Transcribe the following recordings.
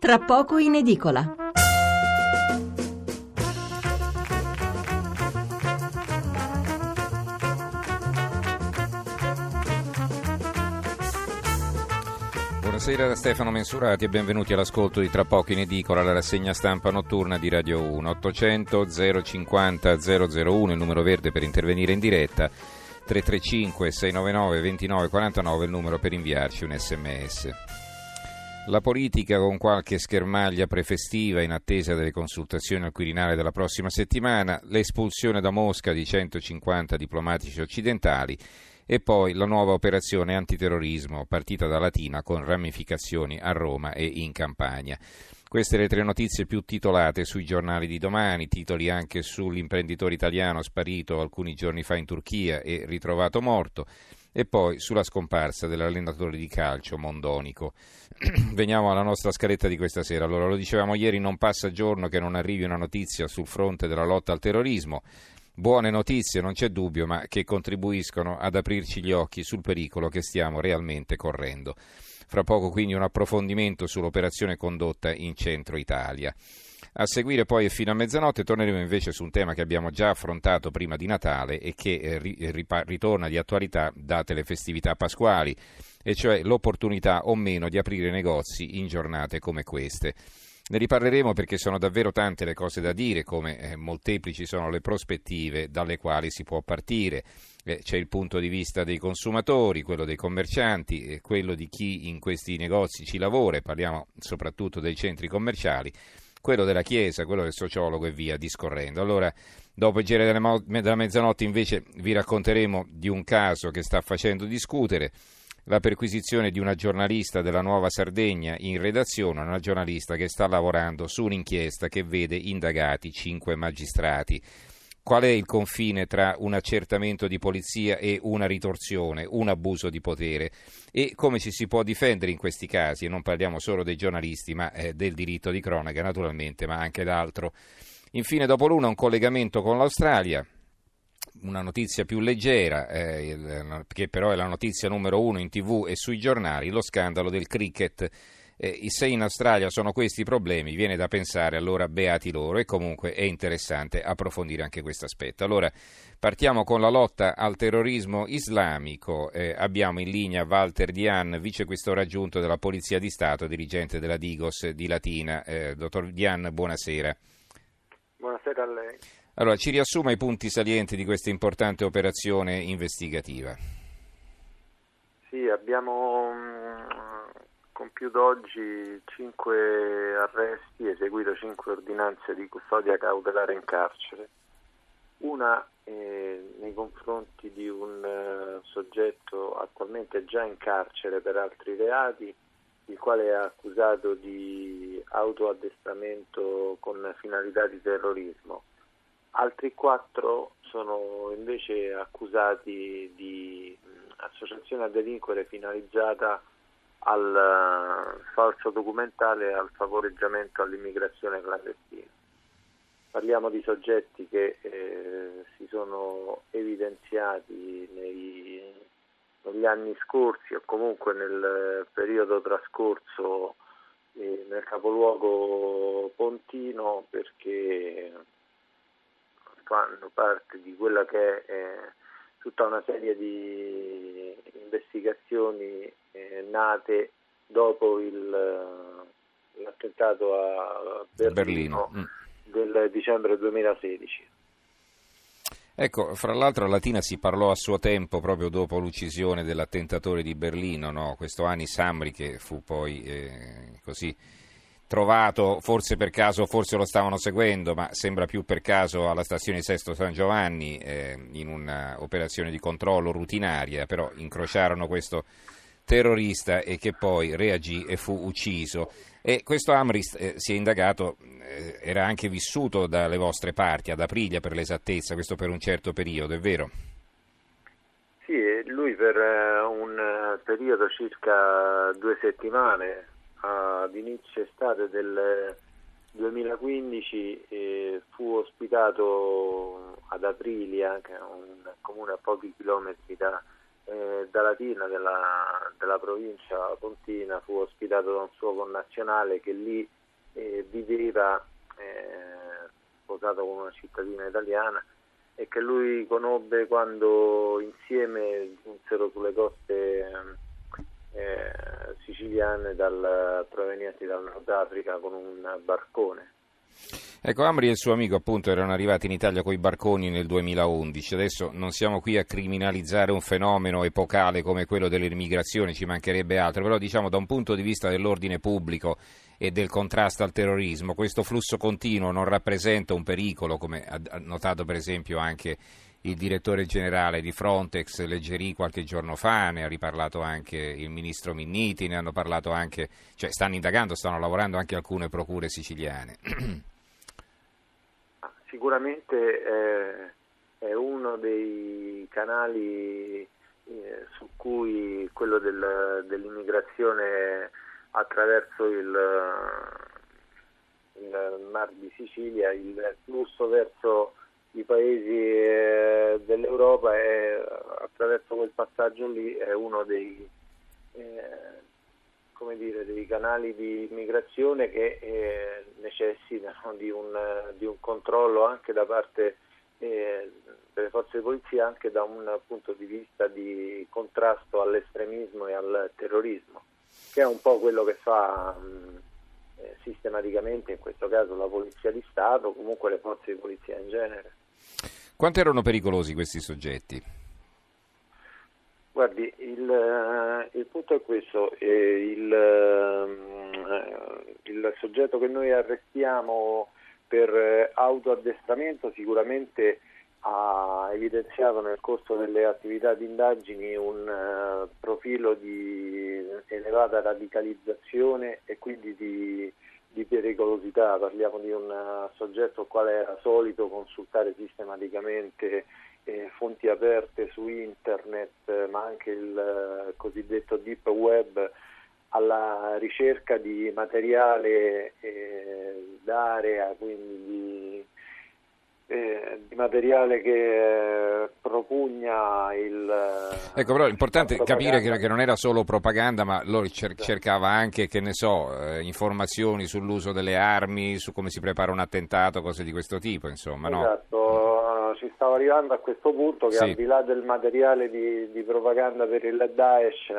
Tra poco in edicola. Buonasera da Stefano Mensurati e benvenuti all'ascolto di Tra poco in edicola, la rassegna stampa notturna di Radio 1. 800 050 001, il numero verde per intervenire in diretta. 335 699 2949 il numero per inviarci un sms. La politica con qualche schermaglia prefestiva in attesa delle consultazioni al Quirinale della prossima settimana, l'espulsione da Mosca di 150 diplomatici occidentali e poi la nuova operazione antiterrorismo partita da Latina con ramificazioni a Roma e in Campania. Queste le tre notizie più titolate sui giornali di domani, titoli anche sull'imprenditore italiano sparito alcuni giorni fa in Turchia e ritrovato morto, e poi sulla scomparsa dell'allenatore di calcio Mondonico. Veniamo alla nostra scaletta di questa sera. Allora, lo dicevamo ieri, non passa giorno che non arrivi una notizia sul fronte della lotta al terrorismo buone notizie, non c'è dubbio, ma che contribuiscono ad aprirci gli occhi sul pericolo che stiamo realmente correndo. Fra poco quindi un approfondimento sull'operazione condotta in centro Italia. A seguire poi fino a mezzanotte torneremo invece su un tema che abbiamo già affrontato prima di Natale e che eh, ritorna di attualità date le festività pasquali, e cioè l'opportunità o meno di aprire negozi in giornate come queste. Ne riparleremo perché sono davvero tante le cose da dire, come eh, molteplici sono le prospettive dalle quali si può partire. Eh, c'è il punto di vista dei consumatori, quello dei commercianti, eh, quello di chi in questi negozi ci lavora, parliamo soprattutto dei centri commerciali, quello della Chiesa, quello del sociologo e via discorrendo. Allora, dopo il giro della mezzanotte invece vi racconteremo di un caso che sta facendo discutere la perquisizione di una giornalista della Nuova Sardegna in redazione, una giornalista che sta lavorando su un'inchiesta che vede indagati cinque magistrati. Qual è il confine tra un accertamento di polizia e una ritorsione, un abuso di potere? E come ci si può difendere in questi casi? E non parliamo solo dei giornalisti, ma eh, del diritto di cronaca naturalmente, ma anche d'altro. Infine, dopo l'una, un collegamento con l'Australia una notizia più leggera, eh, che però è la notizia numero uno in tv e sui giornali, lo scandalo del cricket. Eh, se in Australia sono questi i problemi, viene da pensare allora beati loro e comunque è interessante approfondire anche questo aspetto. Allora partiamo con la lotta al terrorismo islamico. Eh, abbiamo in linea Walter Dian, vicequestore aggiunto della Polizia di Stato, dirigente della Digos di Latina. Eh, dottor Dian, buonasera. Buonasera a lei. Allora, ci riassuma i punti salienti di questa importante operazione investigativa. Sì, abbiamo mm, compiuto oggi cinque arresti, eseguito cinque ordinanze di custodia cautelare in carcere. Una eh, nei confronti di un eh, soggetto attualmente già in carcere per altri reati, il quale è accusato di autoaddestramento con finalità di terrorismo Altri quattro sono invece accusati di associazione a delinquere finalizzata al uh, falso documentale e al favoreggiamento all'immigrazione clandestina. Parliamo di soggetti che eh, si sono evidenziati nei, negli anni scorsi o comunque nel periodo trascorso eh, nel capoluogo pontino perché fanno parte di quella che è eh, tutta una serie di investigazioni eh, nate dopo il, eh, l'attentato a Berlino, Berlino. Mm. del dicembre 2016. Ecco, fra l'altro a Latina si parlò a suo tempo, proprio dopo l'uccisione dell'attentatore di Berlino, no? questo Anis Samri che fu poi eh, così trovato forse per caso, forse lo stavano seguendo, ma sembra più per caso alla stazione Sesto San Giovanni eh, in un'operazione di controllo rutinaria, però incrociarono questo terrorista e che poi reagì e fu ucciso. E questo Amrist eh, si è indagato, eh, era anche vissuto dalle vostre parti, ad Aprilia per l'esattezza, questo per un certo periodo, è vero? Sì, lui per eh, un eh, periodo circa due settimane ad inizio estate del 2015 eh, fu ospitato ad Aprilia, che è un comune a pochi chilometri da eh, da Latina della, della, provincia pontina fu ospitato da un suo connazionale che lì eh, viveva eh, sposato con una cittadina italiana e che lui conobbe quando insieme giunsero sulle coste siciliane dal, provenienti dal Nord Africa con un barcone. Ecco, Amri e il suo amico appunto erano arrivati in Italia con i barconi nel 2011, adesso non siamo qui a criminalizzare un fenomeno epocale come quello dell'immigrazione, ci mancherebbe altro, però diciamo da un punto di vista dell'ordine pubblico e del contrasto al terrorismo, questo flusso continuo non rappresenta un pericolo, come ha notato per esempio anche il direttore generale di Frontex Leggeri qualche giorno fa, ne ha riparlato anche il ministro Minniti, ne hanno parlato anche, cioè stanno indagando, stanno lavorando anche alcune procure siciliane. sicuramente eh, è uno dei canali eh, su cui quello del, dell'immigrazione attraverso il, il Mar di Sicilia, il flusso verso i paesi eh, dell'Europa è, attraverso quel passaggio lì è uno dei, eh, dire, dei canali di immigrazione che eh, necessitano di un, di un, controllo anche da parte eh, delle forze di polizia, anche da un punto di vista di contrasto all'estremismo e al terrorismo, che è un po' quello che fa mh, eh, sistematicamente, in questo caso la Polizia di Stato, comunque le forze di polizia in genere. Quanto erano pericolosi questi soggetti? Guardi, il, eh, il, punto è questo, eh, il, eh, il, soggetto che noi arrestiamo per autoaddestramento sicuramente ha evidenziato nel corso delle attività di indagini un profilo di elevata radicalizzazione e quindi di, di pericolosità. Parliamo di un uh, soggetto quale era solito consultare sistematicamente eh, fonti aperte su internet, eh, ma anche il eh, cosiddetto deep web alla ricerca di materiale eh, d'area, quindi di, eh, di materiale che eh, propugna il... Ecco, però è importante capire che, che, non era solo propaganda, ma loro cer- esatto. cercava anche, che ne so, informazioni sull'uso delle armi, su come si prepara un attentato, cose di questo tipo, insomma, esatto. no? ci stavo arrivando a questo punto che sì. al di là del materiale di, di propaganda per il Daesh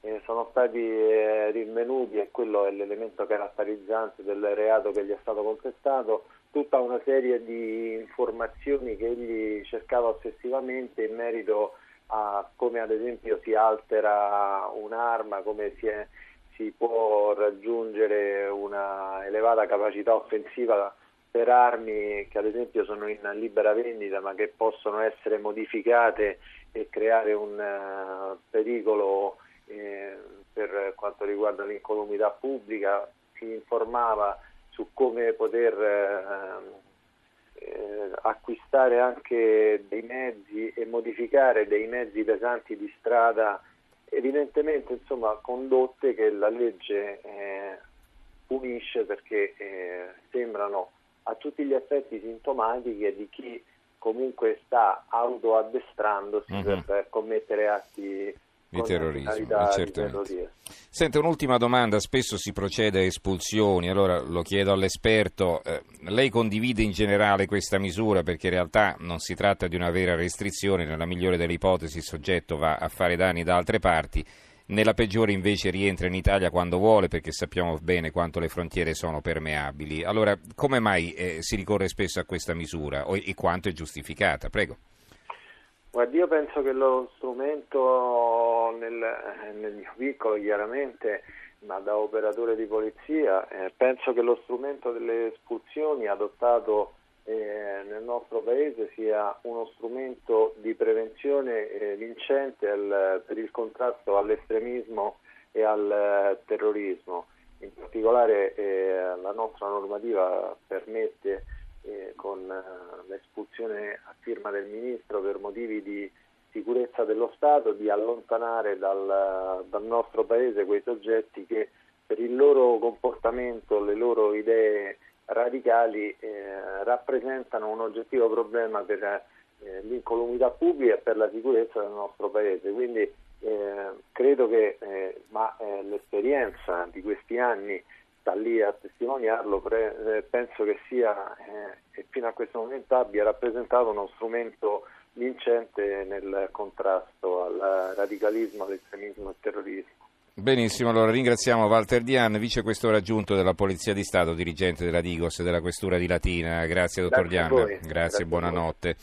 eh, sono stati eh, rinvenuti, e quello è l'elemento caratterizzante del reato che gli è stato contestato, tutta una serie di informazioni che egli cercava ossessivamente in merito a come ad esempio si altera un'arma, come si, è, si può raggiungere una elevata capacità offensiva per armi che ad esempio sono in libera vendita ma che possono essere modificate e creare un uh, pericolo eh, per quanto riguarda l'incolumità pubblica, si informava su come poter eh, eh, acquistare anche dei mezzi e modificare dei mezzi pesanti di strada, evidentemente insomma condotte che la legge eh, punisce perché eh, sembrano a tutti gli effetti sintomatiche di chi comunque sta autoaddestrandosi mm-hmm. per commettere atti di terrorismo, eh, certamente. Senta, un'ultima domanda, spesso si procede a espulsioni, allora lo chiedo all'esperto, eh, lei condivide in generale questa misura perché in realtà non si tratta di una vera restrizione, nella migliore delle ipotesi il soggetto va a fare danni da altre parti, nella peggiore invece rientra in Italia quando vuole perché sappiamo bene quanto le frontiere sono permeabili. Allora, come mai eh, si ricorre spesso a questa misura o, e quanto è giustificata? Prego. Guardi, io penso che lo strumento nel, nel mio piccolo chiaramente, ma da operatore di polizia, eh, penso che lo strumento delle espulsioni adottato eh, nel nostro Paese sia uno strumento di prevenzione eh, vincente al, per il contrasto all'estremismo e al eh, terrorismo. In particolare eh, la nostra normativa permette eh, con eh, l'espulsione a firma del Ministro per motivi di sicurezza dello Stato di allontanare dal, dal nostro Paese quei soggetti che per il loro comportamento, le loro idee radicali eh, rappresentano un oggettivo problema per eh, l'incolumità pubblica e per la sicurezza del nostro Paese. Quindi eh, credo che eh, ma, eh, l'esperienza di questi anni sta lì a testimoniarlo, pre- eh, penso che sia e fino a questo momento abbia rappresentato uno strumento vincente nel contrasto al radicalismo, all'estremismo e al terrorismo. Benissimo, allora ringraziamo Walter Dian, vice questore aggiunto della Polizia di Stato, dirigente della Digos e della Questura di Latina. Grazie dottor Grazie Dian, grazie, Grazie buonanotte.